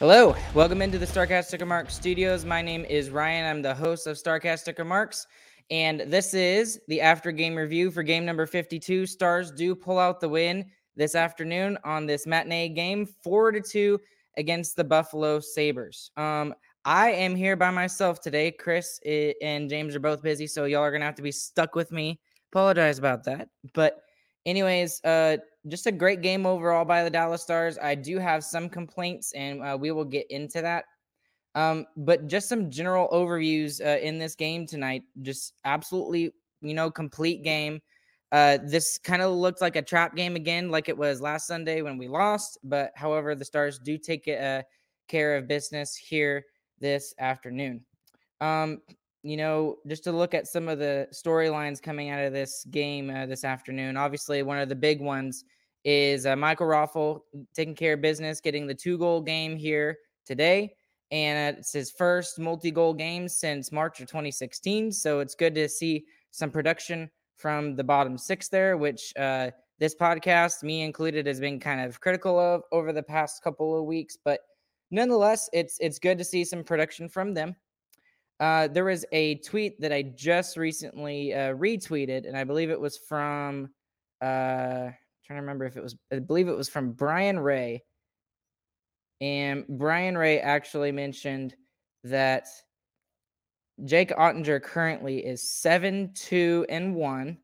Hello, welcome into the Starcast Sticker Marks studios. My name is Ryan. I'm the host of Starcast Sticker Marks, and this is the after game review for game number 52. Stars do pull out the win this afternoon on this matinee game, four to two against the Buffalo Sabres. Um, I am here by myself today. Chris and James are both busy, so y'all are gonna have to be stuck with me. Apologize about that, but anyways, uh, just a great game overall by the Dallas Stars. I do have some complaints, and uh, we will get into that. Um, but just some general overviews uh, in this game tonight. Just absolutely, you know, complete game. Uh, this kind of looked like a trap game again, like it was last Sunday when we lost. But however, the Stars do take uh, care of business here this afternoon. Um, you know, just to look at some of the storylines coming out of this game uh, this afternoon. Obviously, one of the big ones is uh, Michael Raffl taking care of business, getting the two goal game here today. And it's his first multi goal game since March of 2016. So it's good to see some production from the bottom six there, which uh, this podcast, me included, has been kind of critical of over the past couple of weeks. But nonetheless, it's it's good to see some production from them. Uh, there was a tweet that I just recently uh, retweeted, and I believe it was from. Uh, trying to remember if it was. I believe it was from Brian Ray. And Brian Ray actually mentioned that Jake Oettinger currently is seven two and one,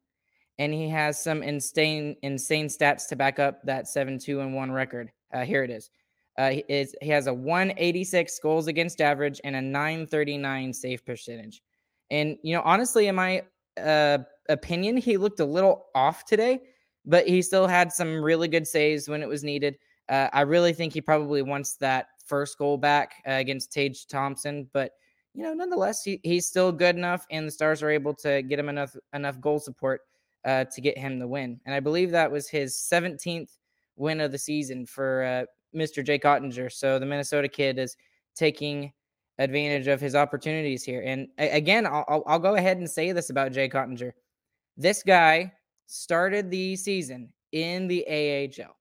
and he has some insane insane stats to back up that seven two and one record. Uh, here it is. Uh, he, is, he has a 186 goals against average and a 939 save percentage. And, you know, honestly, in my uh, opinion, he looked a little off today, but he still had some really good saves when it was needed. Uh, I really think he probably wants that first goal back uh, against Tage Thompson, but you know, nonetheless, he, he's still good enough, and the Stars are able to get him enough enough goal support uh, to get him the win. And I believe that was his 17th win of the season for uh, Mr. Jake Oettinger. So the Minnesota kid is taking advantage of his opportunities here. And again, I'll, I'll go ahead and say this about Jake Oettinger. This guy started the season in the AHL.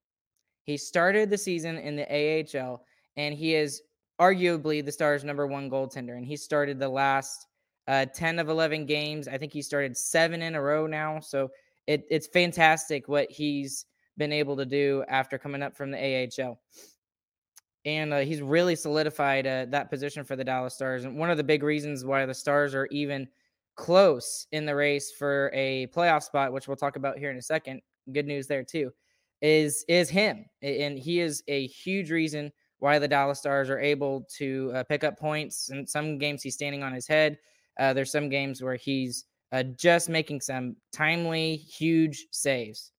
He started the season in the AHL, and he is arguably the Stars' number one goaltender. And he started the last uh, 10 of 11 games. I think he started seven in a row now. So it, it's fantastic what he's been able to do after coming up from the AHL. And uh, he's really solidified uh, that position for the Dallas Stars. And one of the big reasons why the Stars are even close in the race for a playoff spot, which we'll talk about here in a second. Good news there, too. is is him, and he is a huge reason why the Dallas Stars are able to uh, pick up points. And some games, he's standing on his head. Uh, there's some games where he's uh, just making some timely, huge saves,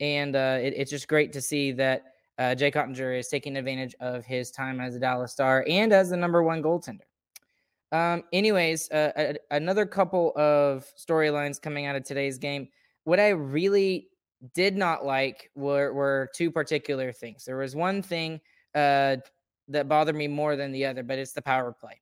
and uh, it, it's just great to see that uh, Jake Oettinger is taking advantage of his time as a Dallas Star and as the number one goaltender. Um, anyways, uh, a, another couple of storylines coming out of today's game. What I really did not like were, were two particular things. There was one thing uh, that bothered me more than the other, but it's the power play.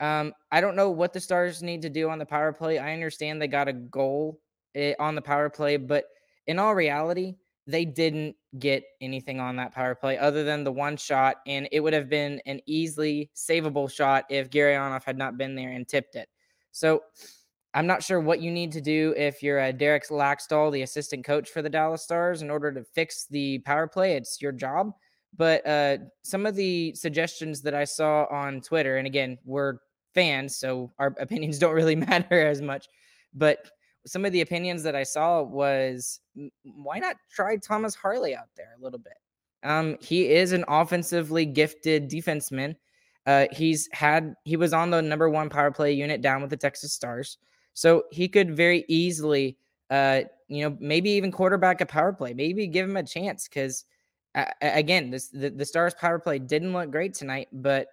Um, I don't know what the Stars need to do on the power play. I understand they got a goal eh, on the power play, but in all reality, they didn't get anything on that power play other than the one shot, and it would have been an easily savable shot if Gurianov had not been there and tipped it. So I'm not sure what you need to do if you're a Derek Laxdal, the assistant coach for the Dallas Stars, in order to fix the power play. It's your job. But uh, some of the suggestions that I saw on Twitter, and again, we're fans, so our opinions don't really matter as much. But some of the opinions that I saw was why not try Thomas Harley out there a little bit? Um, he is an offensively gifted defenseman. Uh, he's had he was on the number one power play unit down with the Texas Stars, so he could very easily, uh, you know, maybe even quarterback a power play, maybe give him a chance because, uh, again, this the, the Stars power play didn't look great tonight, but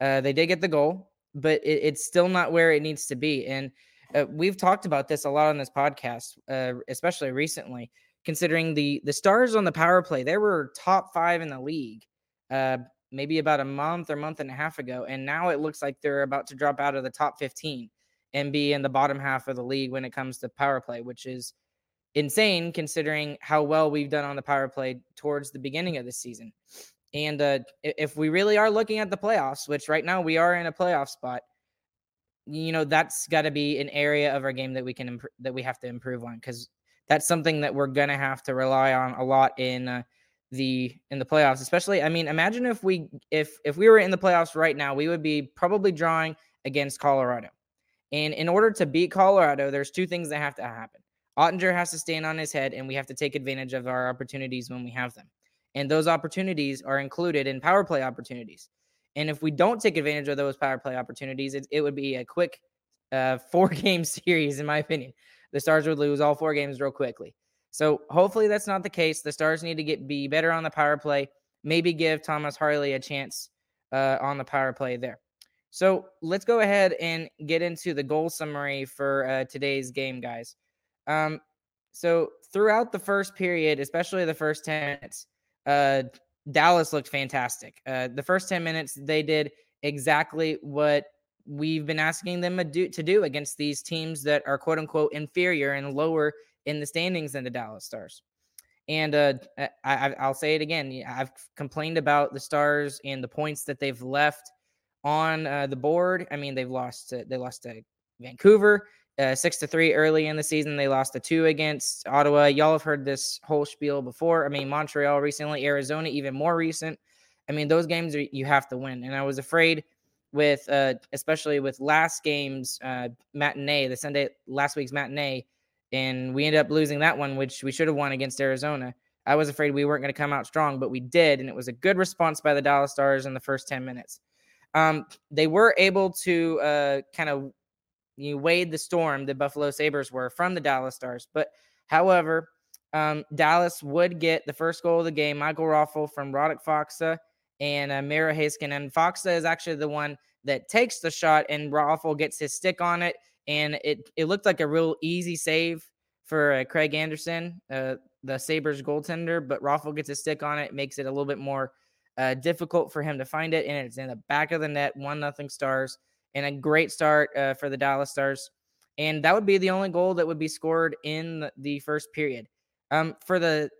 uh, they did get the goal, but it, it's still not where it needs to be, and uh, we've talked about this a lot on this podcast, uh, especially recently. Considering the the stars on the power play, they were top five in the league, uh, maybe about a month or month and a half ago, and now it looks like they're about to drop out of the top fifteen and be in the bottom half of the league when it comes to power play, which is insane considering how well we've done on the power play towards the beginning of the season. And uh, if we really are looking at the playoffs, which right now we are in a playoff spot, you know that's got to be an area of our game that we can imp- that we have to improve on because that's something that we're gonna have to rely on a lot in uh, the in the playoffs especially i mean imagine if we if if we were in the playoffs right now we would be probably drawing against colorado. And in order to beat colorado there's two things that have to happen. Oettinger has to stand on his head and we have to take advantage of our opportunities when we have them. And those opportunities are included in power play opportunities and if we don't take advantage of those power play opportunities, it, it would be a quick uh, four game series, in my opinion. The Stars would lose all four games real quickly. So hopefully that's not the case. The Stars need to get be better on the power play. Maybe give Thomas Harley a chance uh, on the power play there. So let's go ahead and get into the goal summary for uh, today's game, guys. Um, so throughout the first period, especially the first 10 minutes, uh, Dallas looked fantastic. Uh, the first 10 minutes, they did exactly what we've been asking them to do, against these teams that are quote unquote inferior and lower in the standings than the Dallas Stars. And uh, I, will say it again. I've complained about the Stars and the points that they've left on uh, the board. I mean, they've lost. To, they lost to Vancouver uh, six to three early in the season. They lost a two against Ottawa. Y'all have heard this whole spiel before. I mean, Montreal recently, Arizona even more recent. I mean, those games are, you have to win. And I was afraid with, uh, especially with last game's uh, matinee, the Sunday last week's matinee, and we ended up losing that one, which we should have won against Arizona. I was afraid we weren't going to come out strong, but we did, and it was a good response by the Dallas Stars in the first ten minutes. Um, they were able to uh, kind of you weighed the storm the Buffalo Sabres were from the Dallas Stars. But however, um, Dallas would get the first goal of the game. Michael Raffl from Radek Faksa and uh, Miro Heiskanen. And Faksa is actually the one that takes the shot, and Raffl gets his stick on it. And it, it looked like a real easy save for uh, Craig Anderson, uh, the Sabres goaltender. But Raffl gets his stick on it, makes it a little bit more uh, difficult for him to find it. And it's in the back of the net, one nothing stars and a great start uh, for the Dallas Stars. And that would be the only goal that would be scored in the first period. Um, for the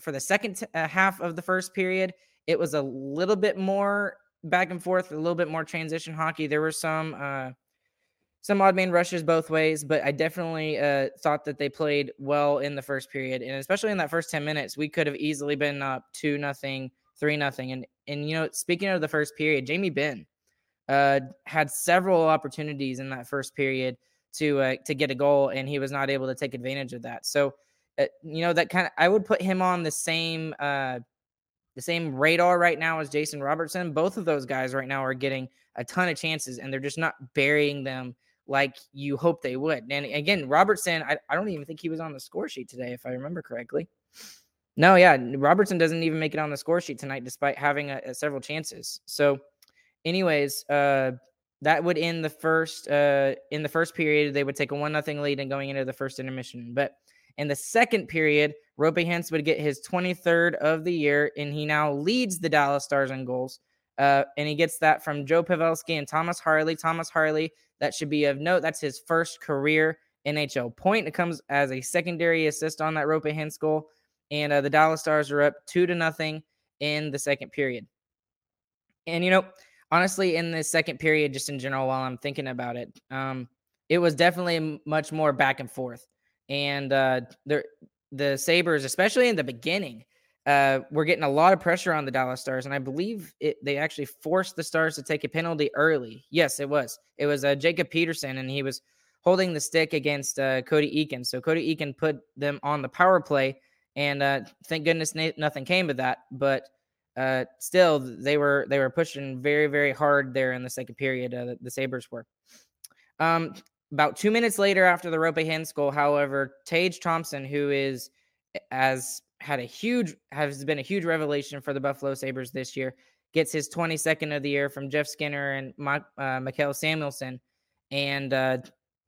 for the second t- uh, half of the first period, it was a little bit more back and forth, a little bit more transition hockey. There were some uh, some odd man rushes both ways, but I definitely uh, thought that they played well in the first period, and especially in that first ten minutes, we could have easily been up two nothing, three nothing, and and you know, speaking of the first period, Jamie Benn uh, had several opportunities in that first period to uh, to get a goal, and he was not able to take advantage of that. So uh, you know, that kind of I would put him on the same uh, the same radar right now as Jason Robertson. Both of those guys right now are getting a ton of chances, and they're just not burying them like you hope they would. And again, Robertson, I, I don't even think he was on the score sheet today, if I remember correctly. No, yeah, Robertson doesn't even make it on the score sheet tonight, despite having a, a several chances. So, anyways, uh, that would end the first uh, in the first period. They would take a one nothing lead and going into the first intermission. But in the second period, Roope Hintz would get his 23rd of the year, and he now leads the Dallas Stars in goals. Uh, and he gets that from Joe Pavelski and Thomas Harley. Thomas Harley, that should be of note. That's his first career NHL point. It comes as a secondary assist on that Roope Hintz goal. And uh, the Dallas Stars are up two to nothing in the second period. And, you know, honestly, in the second period, just in general, while I'm thinking about it, um, it was definitely much more back and forth. And uh, the the Sabres, especially in the beginning, uh, were getting a lot of pressure on the Dallas Stars, and I believe it, they actually forced the Stars to take a penalty early. Yes, it was. It was uh, Jacob Peterson, and he was holding the stick against uh, Cody Eakin. So Cody Eakin put them on the power play, and uh, thank goodness nothing came of that. But uh, still, they were they were pushing very very hard there in the second period. Uh, the, the Sabres were. Um, about two minutes later, after the Roope Hintz goal, however, Tage Thompson, who is as had a huge has been a huge revelation for the Buffalo Sabres this year, gets his 22nd of the year from Jeff Skinner and Mike, uh, Mikael Samuelsson, and uh,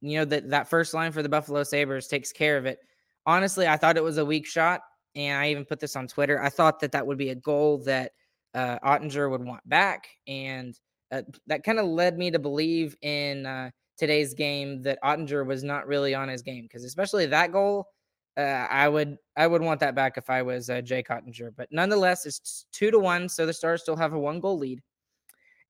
you know that that first line for the Buffalo Sabres takes care of it. Honestly, I thought it was a weak shot, and I even put this on Twitter. I thought that that would be a goal that uh, Oettinger would want back, and uh, that kind of led me to believe in uh, today's game that Oettinger was not really on his game because especially that goal, uh, I would I would want that back if I was uh, Jake Oettinger. But nonetheless, it's two to one, so the Stars still have a one goal lead.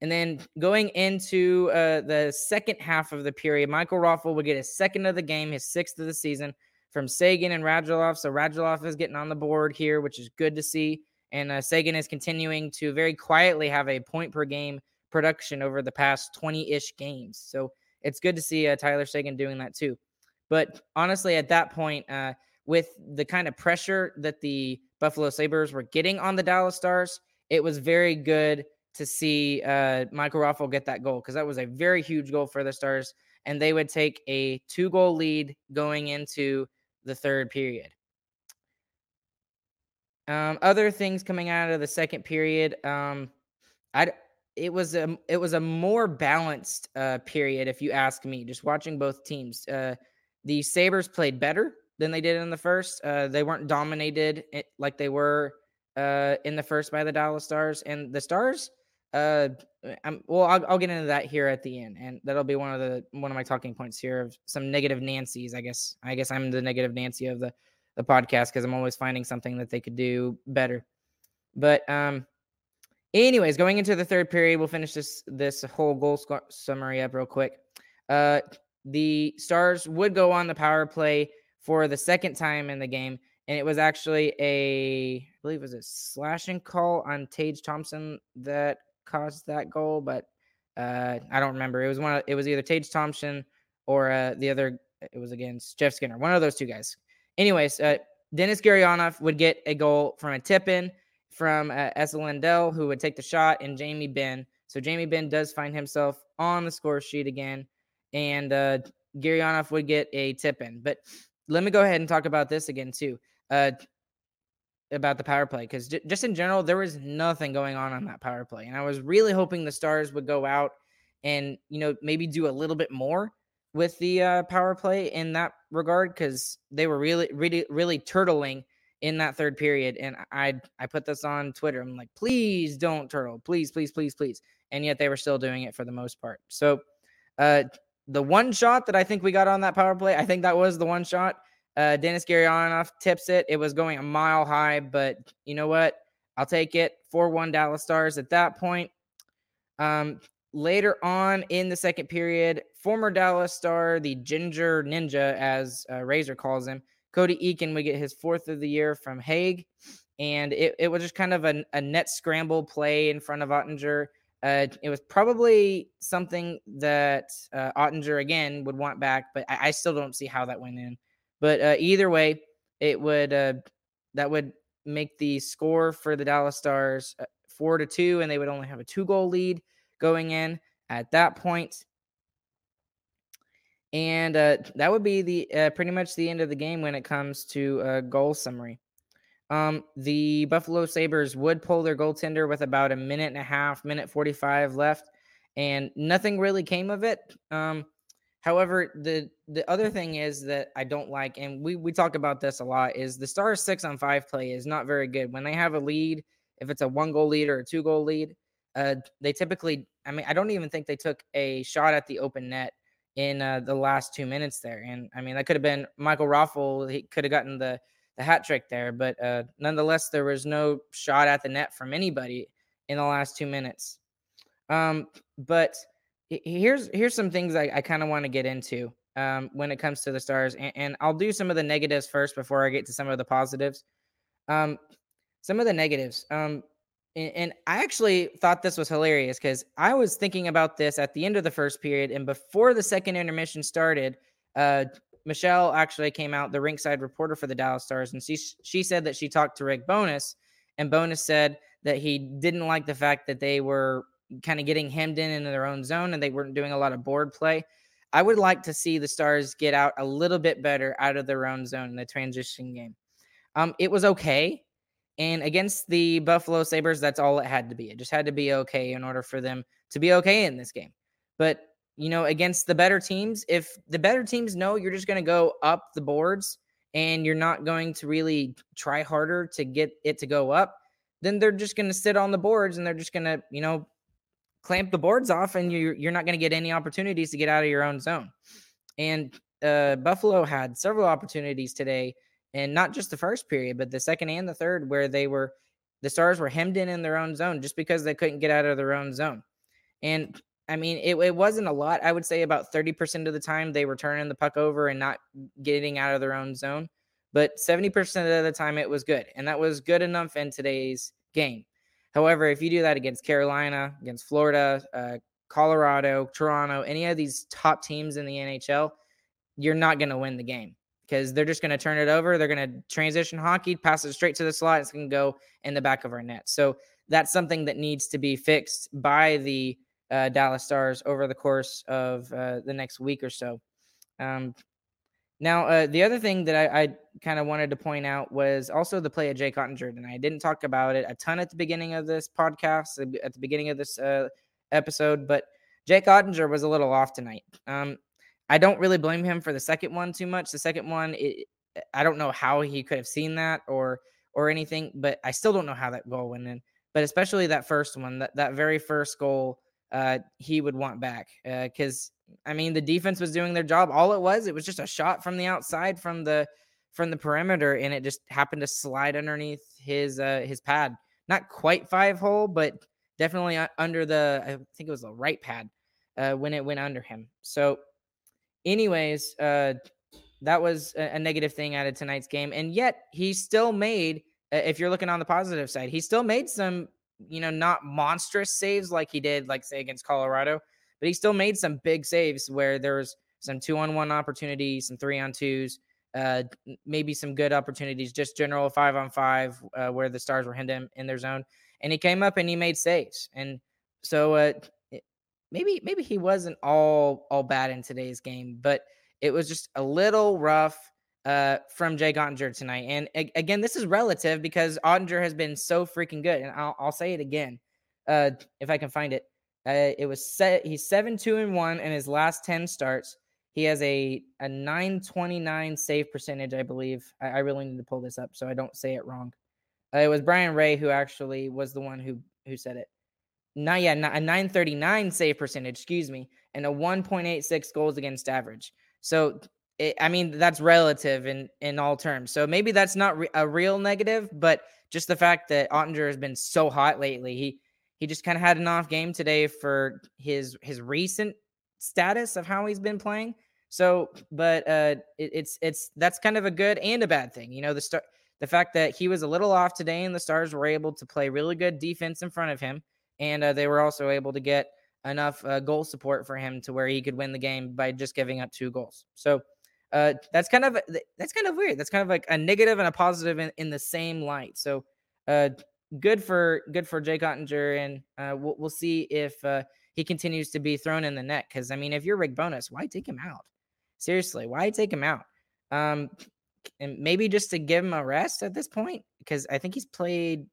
And then going into uh, the second half of the period, Michael Raffl would get his second of the game, his sixth of the season from Seguin and Radulov. So Radulov is getting on the board here, which is good to see. And uh, Seguin is continuing to very quietly have a point per game production over the past 20 ish games. So it's good to see uh, Tyler Seguin doing that too. But honestly, at that point, uh, with the kind of pressure that the Buffalo Sabres were getting on the Dallas Stars, it was very good to see uh, Michael Raffl get that goal because that was a very huge goal for the Stars. And they would take a two goal lead going into the third period. Um, other things coming out of the second period, um, I it was a it was a more balanced uh, period, if you ask me. Just watching both teams, uh, the Sabres played better than they did in the first. Uh, they weren't dominated like they were uh, in the first by the Dallas Stars, and the Stars. Uh, I'm, well, I'll, I'll get into that here at the end, and that'll be one of the one of my talking points here of some negative Nancy's. I guess I guess I'm the negative Nancy of the the podcast because I'm always finding something that they could do better. But um, Anyways, going into the third period, we'll finish this this whole goal sc- summary up real quick. Uh, the Stars would go on the power play for the second time in the game, and it was actually a, I believe it was a slashing call on Tage Thompson that caused that goal, but uh, I don't remember. It was one. Of, it was either Tage Thompson or uh, the other. It was against Jeff Skinner, one of those two guys. Anyways, uh, Denis Gurianov would get a goal from a tip in from uh, Esa Lindell, who would take the shot, and Jamie Benn. So Jamie Benn does find himself on the score sheet again, and uh, would get a tip in. But let me go ahead and talk about this again too, uh, about the power play, because j- just in general, there was nothing going on on that power play, and I was really hoping the Stars would go out and you know maybe do a little bit more with the uh, power play in that regard, because they were really, really, really turtling in that third period. And I I put this on Twitter. I'm like, please don't turtle, please, please, please, please. And yet they were still doing it for the most part. So uh the one shot that I think we got on that power play, I think that was the one shot. Uh Denis Gurianov tips it. It was going a mile high, but you know what? I'll take it. 4-1 Dallas Stars at that point. Um later on in the second period, former Dallas star, the Ginger Ninja, as uh, Razor calls him, Cody Eakin would get his fourth of the year from Hague. And it, it was just kind of a, a net scramble play in front of Oettinger. Uh, it was probably something that uh, Oettinger again would want back, but I, I, still don't see how that went in. But uh, either way, it would uh, that would make the score for the Dallas Stars uh, four to two, and they would only have a two goal lead going in at that point. And uh, that would be the uh, pretty much the end of the game when it comes to a goal summary. Um, the Buffalo Sabres would pull their goaltender with about a minute and a half, minute 45 left, and nothing really came of it. Um, however, the the other thing is that I don't like, and we we talk about this a lot, is the Stars six on five play is not very good. When they have a lead, if it's a one goal lead or a two goal lead, uh, they typically, I mean, I don't even think they took a shot at the open net in uh, the last two minutes there. And I mean, that could have been Michael Raffl. He could have gotten the the hat trick there, but uh, nonetheless, there was no shot at the net from anybody in the last two minutes. Um, but here's here's some things I, I kind of want to get into um, when it comes to the stars, and, and, I'll do some of the negatives first before I get to some of the positives. Um, some of the negatives. Um, and, and I actually thought this was hilarious because I was thinking about this at the end of the first period and before the second intermission started. Uh, Michelle actually came out, the rinkside reporter for the Dallas Stars, and she she said that she talked to Rick Bowness, and Bowness said that he didn't like the fact that they were kind of getting hemmed in into their own zone and they weren't doing a lot of board play. I would like to see the Stars get out a little bit better out of their own zone in the transition game. Um, it was okay. And against the Buffalo Sabres, that's all it had to be. It just had to be okay in order for them to be okay in this game. But, you know, against the better teams, if the better teams know you're just going to go up the boards and you're not going to really try harder to get it to go up, then they're just going to sit on the boards and they're just going to, you know, clamp the boards off and you're, you're not going to get any opportunities to get out of your own zone. And uh, Buffalo had several opportunities today and not just the first period, but the second and the third, where they were the Stars were hemmed in in their own zone just because they couldn't get out of their own zone. And I mean, it, it wasn't a lot. I would say about 30% of the time they were turning the puck over and not getting out of their own zone. But 70% of the time it was good. And that was good enough in today's game. However, if you do that against Carolina, against Florida, uh, Colorado, Toronto, any of these top teams in the NHL, you're not going to win the game because they're just going to turn it over. They're going to transition hockey, pass it straight to the slot. It's going to go in the back of our net. So that's something that needs to be fixed by the uh, Dallas Stars over the course of uh, the next week or so. Um, now, uh, the other thing that I, I kind of wanted to point out was also the play of Jake Oettinger, and I didn't talk about it a ton at the beginning of this podcast, at the beginning of this uh, episode, but Jake Oettinger was a little off tonight. Um, I don't really blame him for the second one too much. The second one, it, I don't know how he could have seen that or or anything, but I still don't know how that goal went in. But especially that first one, that that very first goal, uh, he would want back because uh, I mean the defense was doing their job. All it was, it was just a shot from the outside from the from the perimeter, and it just happened to slide underneath his uh, his pad. Not quite five hole, but definitely under the I think it was the right pad uh, when it went under him. So anyways, uh, that was a, a, negative thing out of tonight's game. And yet he still made, if you're looking on the positive side, he still made some, you know, not monstrous saves like he did, like say against Colorado, but he still made some big saves where there was some two on one opportunities, some three on twos, uh, maybe some good opportunities, just general five on five, uh, where the stars were him in their zone. And he came up and he made saves. And so, uh, maybe maybe he wasn't all all bad in today's game, but it was just a little rough uh, from Jay Oettinger tonight. And a- again, this is relative because Oettinger has been so freaking good. And I'll, I'll say it again uh, if I can find it. Uh, it was set. He's seven two and one in his last ten starts. He has a a nine twenty nine save percentage, I believe. I, I, really need to pull this up so I don't say it wrong. Uh, it was Brian Ray who actually was the one who who said it not yeah, a 939 save percentage, excuse me, and a 1.86 goals against average. So it, I mean that's relative in in all terms. So maybe that's not re- a real negative, but just the fact that Oettinger has been so hot lately, he he just kind of had an off game today for his his recent status of how he's been playing. So, but uh, it, it's it's that's kind of a good and a bad thing. You know, the start the fact that he was a little off today, and the Stars were able to play really good defense in front of him and uh, they were also able to get enough uh, goal support for him to where he could win the game by just giving up two goals. So uh, that's kind of that's kind of weird. That's kind of like a negative and a positive in, in the same light. So uh, good for good for Jake Oettinger, and uh, we'll, we'll see if uh, he continues to be thrown in the net. Because I mean, if you're Rick Bowness, why take him out? Seriously, why take him out? Um, and maybe just to give him a rest at this point, because I think he's played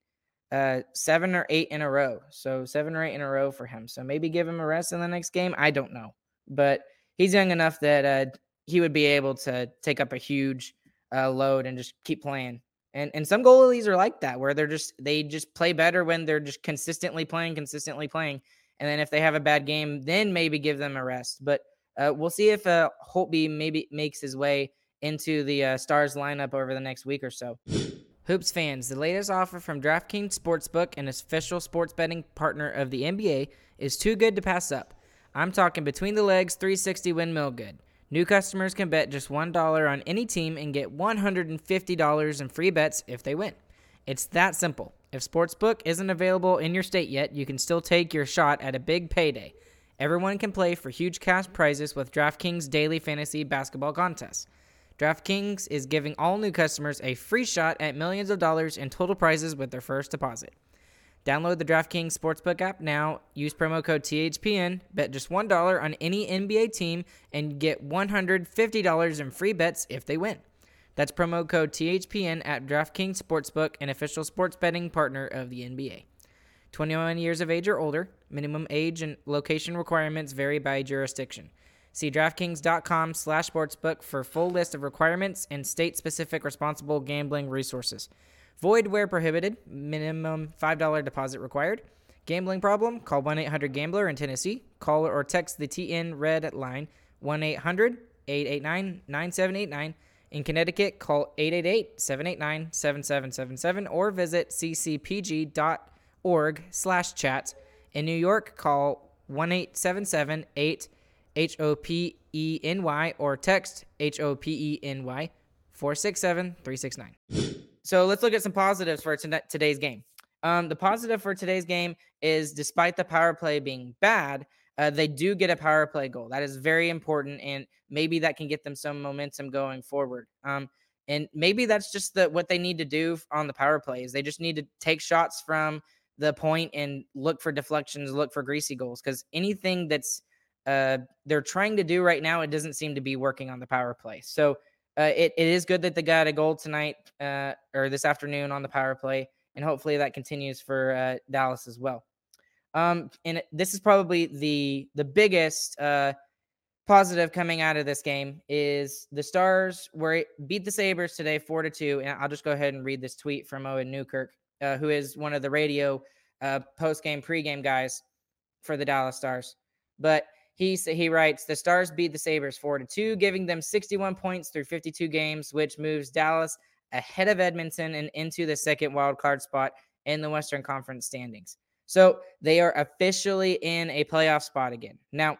uh seven or eight in a row. So seven or eight in a row for him. So maybe give him a rest in the next game. I don't know. But he's young enough that uh he would be able to take up a huge uh, load and just keep playing. And and some goalies are like that where they're just they just play better when they're just consistently playing, consistently playing. And then if they have a bad game, then maybe give them a rest. But uh, we'll see if uh, Holtby maybe makes his way into the uh, Stars lineup over the next week or so. Hoops fans, the latest offer from DraftKings Sportsbook, an official sports betting partner of the NBA, is too good to pass up. I'm talking between the legs 360 windmill good. New customers can bet just $1 on any team and get $150 in free bets if they win. It's that simple. If Sportsbook isn't available in your state yet, you can still take your shot at a big payday. Everyone can play for huge cash prizes with DraftKings Daily Fantasy Basketball Contest. DraftKings is giving all new customers a free shot at millions of dollars in total prizes with their first deposit. Download the DraftKings Sportsbook app now. Use promo code THPN. Bet just $1 on any NBA team and get $150 in free bets if they win. That's promo code THPN at DraftKings Sportsbook, an official sports betting partner of the NBA. 21 years of age or older. Minimum age and location requirements vary by jurisdiction. See DraftKings.com slash sportsbook for full list of requirements and state-specific responsible gambling resources. Void where prohibited. Minimum $5 deposit required. Gambling problem? Call 1 800 Gambler in Tennessee. Call or text the TN Red line 1 800 889 9789. In Connecticut, call 888 789 7777 or visit ccpg.org slash chat. In New York, call 1 877 8 H O P E N Y or text H O P E N Y 467 369. So let's look at some positives for today's game. Um, the positive for today's game is despite the power play being bad, uh, they do get a power play goal. That is very important, and maybe that can get them some momentum going forward. Um, and maybe that's just the what they need to do on the power play is they just need to take shots from the point and look for deflections, look for greasy goals because anything that's uh, they're trying to do right now, it doesn't seem to be working on the power play. So uh, it, it is good that they got a goal tonight uh, or this afternoon on the power play, and hopefully that continues for uh, Dallas as well. Um, and this is probably the the biggest uh, positive coming out of this game is the Stars were beat the Sabres today four to two, and I'll just go ahead and read this tweet from Owen Newkirk, uh, who is one of the radio post game pregame guys for the Dallas Stars. But he he writes the Stars beat the Sabres 4 to 2, giving them 61 points through 52 games, which moves Dallas ahead of Edmonton and into the second wild card spot in the Western Conference standings. So they are officially in a playoff spot again. Now,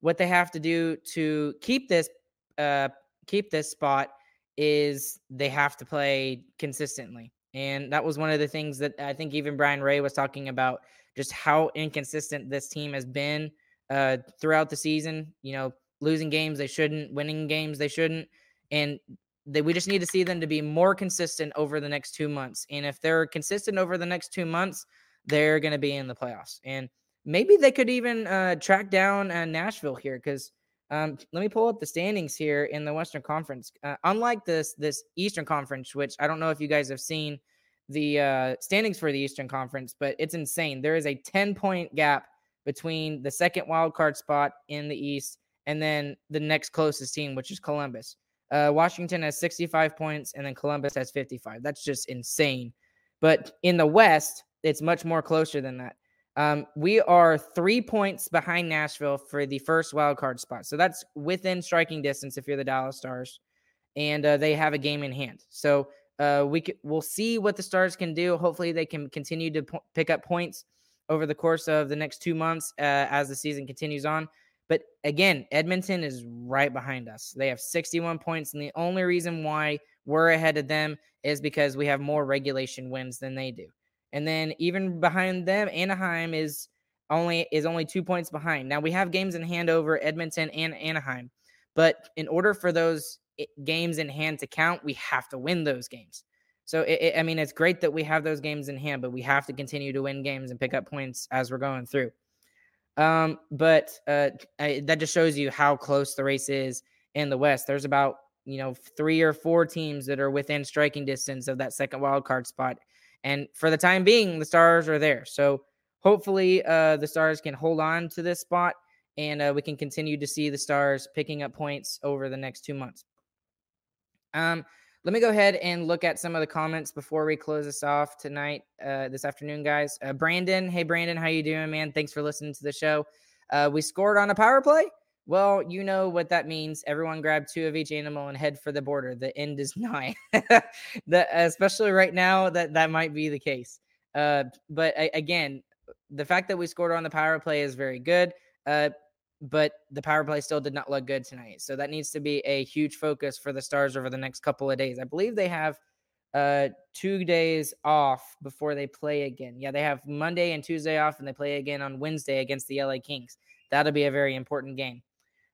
what they have to do to keep this uh, keep this spot is they have to play consistently. And that was one of the things that I think even Brian Ray was talking about just how inconsistent this team has been uh, throughout the season. You know, losing games they shouldn't, winning games they shouldn't, and they, we just need to see them to be more consistent over the next two months. And if they're consistent over the next two months, they're going to be in the playoffs. And maybe they could even uh, track down uh, Nashville here because. Um, let me pull up the standings here in the Western Conference. Uh, unlike this this Eastern Conference, which I don't know if you guys have seen the uh, standings for the Eastern Conference, but it's insane. There is a 10 point gap between the second wild card spot in the East and then the next closest team, which is Columbus. Uh, Washington has 65 points and then Columbus has 55. That's just insane. But in the West, it's much more closer than that. Um, we are three points behind Nashville for the first wild card spot. So that's within striking distance if you're the Dallas Stars. And uh, they have a game in hand. So uh, we c- we'll see what the Stars can do. Hopefully, they can continue to po- pick up points over the course of the next two months uh, as the season continues on. But again, Edmonton is right behind us. They have 61 points, and the only reason why we're ahead of them is because we have more regulation wins than they do. And then even behind them, Anaheim is only is only two points behind. Now we have games in hand over Edmonton and Anaheim, but in order for those games in hand to count, we have to win those games. So, it, it, I mean, it's great that we have those games in hand, but we have to continue to win games and pick up points as we're going through. Um, but uh, I, that just shows you how close the race is in the West. There's about you know three or four teams that are within striking distance of that second wild card spot, and for the time being, the Stars are there. So hopefully, uh, the Stars can hold on to this spot, and uh, we can continue to see the Stars picking up points over the next two months. Um, let me go ahead and look at some of the comments before we close this off tonight, uh, this afternoon, guys. Uh, Brandon, hey Brandon, how you doing, man? Thanks for listening to the show. Uh, we scored on a power play. Well, you know what that means. Everyone grab two of each animal and head for the border. The end is nigh. the, especially right now, that that might be the case. Uh, but I, again, the fact that we scored on the power play is very good. Uh, but the power play still did not look good tonight. So that needs to be a huge focus for the Stars over the next couple of days. I believe they have uh two days off before they play again. Yeah, they have Monday and Tuesday off and they play again on Wednesday against the LA Kings. That'll be a very important game.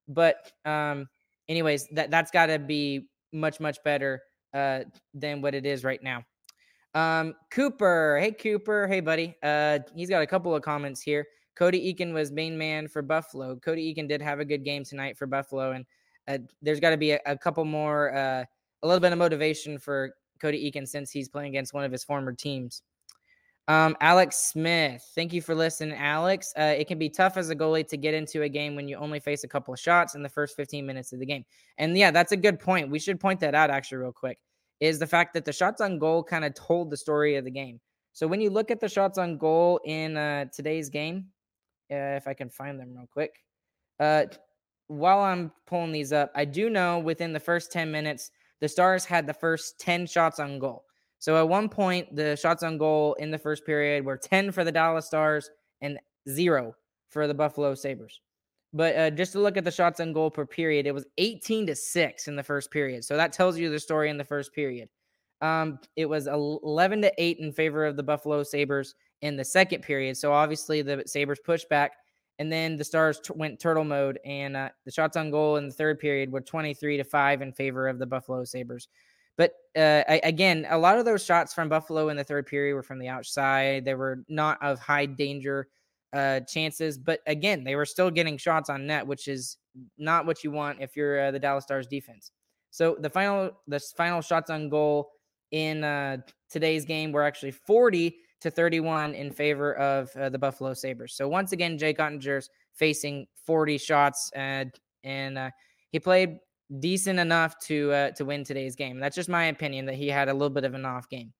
But um anyways, that that's got to be much much better uh than what it is right now. Um Cooper, hey Cooper, hey buddy. Uh he's got a couple of comments here. Cody Eakin was main man for Buffalo. Cody Eakin did have a good game tonight for Buffalo, and uh, there's got to be a, a, couple more, uh, a little bit of motivation for Cody Eakin since he's playing against one of his former teams. Um, Alex Smith, thank you for listening, Alex. Uh, it can be tough as a goalie to get into a game when you only face a couple of shots in the first 15 minutes of the game. And yeah, that's a good point. We should point that out actually, real quick. Is the fact that the shots on goal kind of told the story of the game. So when you look at the shots on goal in uh, today's game, uh, if I can find them real quick. Uh, while I'm pulling these up, I do know within the first 10 minutes, the Stars had the first 10 shots on goal. So at one point, the shots on goal in the first period were 10 for the Dallas Stars and zero for the Buffalo Sabres. But uh, just to look at the shots on goal per period, it was 18 to 6 in the first period. So that tells you the story in the first period. Um, it was 11 to 8 in favor of the Buffalo Sabres in the second period. So obviously the Sabres pushed back, and then the Stars t- went turtle mode, and uh, the shots on goal in the third period were 23 to five in favor of the Buffalo Sabres. But uh, I, again, a lot of those shots from Buffalo in the third period were from the outside. They were not of high danger uh, chances, but again, they were still getting shots on net, which is not what you want if you're uh, the Dallas Stars defense. So the final, the final shots on goal in uh, today's game were actually 40 to 31 in favor of uh, the Buffalo Sabres. So once again, Jake Oettinger's facing 40 shots, and and uh, he played decent enough to uh, to win today's game. That's just my opinion that he had a little bit of an off game.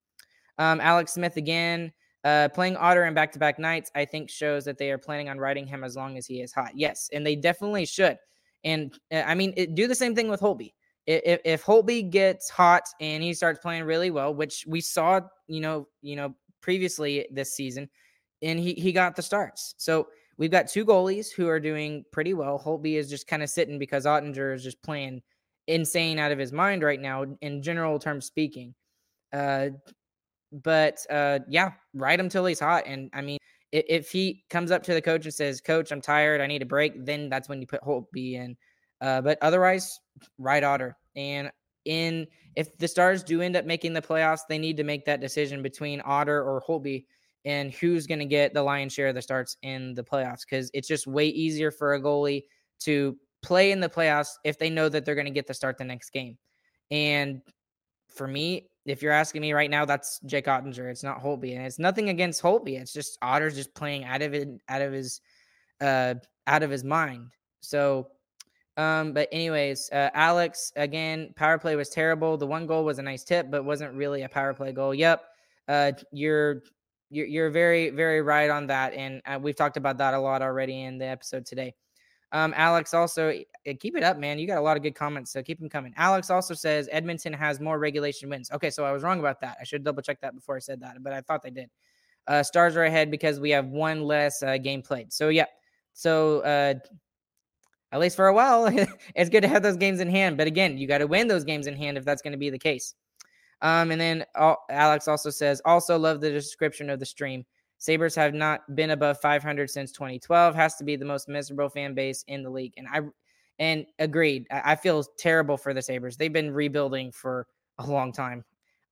Um, Alex Smith again. Uh, playing Otter in back-to-back nights, I think, shows that they are planning on riding him as long as he is hot. Yes, and they definitely should. And uh, I mean, it, do the same thing with Holtby If, if gets hot and he starts playing really well, which we saw, you know, you know, previously this season, and he he got the starts. So we've got two goalies who are doing pretty well. Holtby is just kind of sitting because Oettinger is just playing insane out of his mind right now, in general terms speaking. Uh, but uh, yeah, ride him till he's hot. And I mean, if, if, he comes up to the coach and says, "Coach, I'm tired. I need a break," then that's when you put Holtby in. Uh, but otherwise, ride Otter. And in if the Stars do end up making the playoffs, they need to make that decision between Otter or Holtby and who's going to get the lion's share of the starts in the playoffs because it's just way easier for a goalie to play in the playoffs if they know that they're going to get the start the next game. And for me, if you're asking me right now, that's Jake Oettinger. It's not Holtby, and it's nothing against Holtby. It's just Otter's just playing out of it, out of his, uh, out of his mind. So um, but anyways, uh, Alex again, power play was terrible. The one goal was a nice tip, but wasn't really a power play goal. Yep, uh, you're you're very very right on that, and uh, we've talked about that a lot already in the episode today. Um, Alex also uh, keep it up, man. You got a lot of good comments, so keep them coming. Alex also says Edmonton has more regulation wins. Okay, so I was wrong about that. I should double check that before I said that, but I thought they did. Uh, stars are ahead because we have one less uh, game played. So yeah, so uh, at least for a while, it's good to have those games in hand. But again, you got to win those games in hand if that's going to be the case. Um, and then uh, Alex also says, also love the description of the stream. Sabres have not been above 500 since 2012. Has to be the most miserable fan base in the league. And I, And agreed. I, I feel terrible for the Sabres. They've been rebuilding for a long time.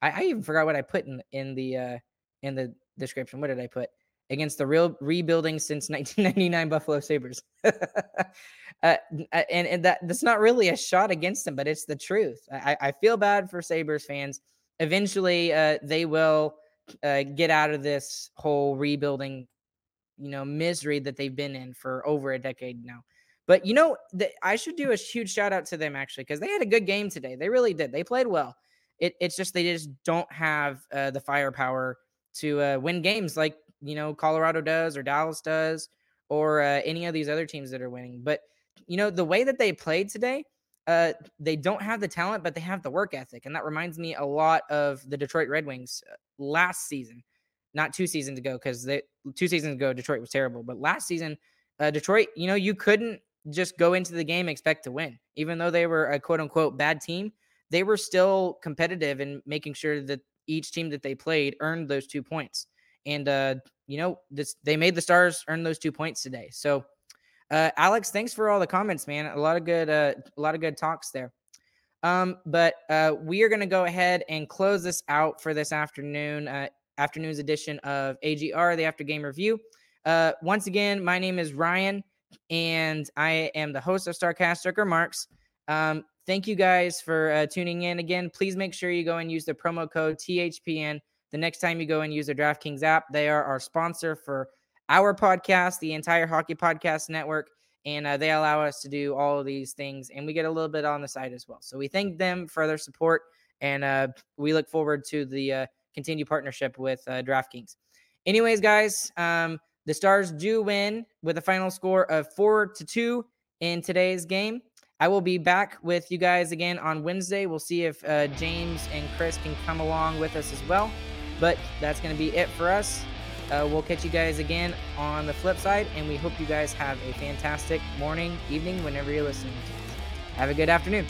I, I even forgot what I put in in the uh, in the description. What did I put? Against the real rebuilding since 1999 Buffalo Sabres. uh, and and that that's not really a shot against them, but it's the truth. I, I feel bad for Sabres fans. Eventually, uh, they will uh, get out of this whole rebuilding, you know, misery that they've been in for over a decade now. But you know, the, I should do a huge shout out to them actually because they had a good game today. They really did. They played well. It, it's just they just don't have uh, the firepower to uh, win games like you know Colorado does or Dallas does or uh, any of these other teams that are winning. But you know the way that they played today, uh, they don't have the talent, but they have the work ethic, and that reminds me a lot of the Detroit Red Wings uh, last season, not two seasons ago, because two seasons ago Detroit was terrible, but last season, uh, Detroit, you know, you couldn't just go into the game expect to win. Even though they were a quote unquote bad team, they were still competitive in making sure that each team that they played earned those two points. And uh, you know, this they made the Stars earn those two points today. So uh, Alex, thanks for all the comments, man. A lot of good, uh, a lot of good talks there. Um, but uh, we are going to go ahead and close this out for this afternoon, uh, afternoon's edition of AGR, the After Game Review. Uh, once again, my name is Ryan and I am the host of Starcast Stricker Marks. Um, thank you guys for uh, tuning in again. Please make sure you go and use the promo code THPN the next time you go and use the DraftKings app. They are our sponsor for our podcast, the entire Hockey Podcast Network, and uh, they allow us to do all of these things, and we get a little bit on the side as well. So we thank them for their support, and uh, we look forward to the uh, continued partnership with uh, DraftKings. Anyways, guys. Um, the Stars do win with a final score of four to two in today's game. I will be back with you guys again on Wednesday. We'll see if uh, James and Chris can come along with us as well. But that's going to be it for us. Uh, we'll catch you guys again on the flip side, and we hope you guys have a fantastic morning, evening, whenever you're listening to us. Have a good afternoon.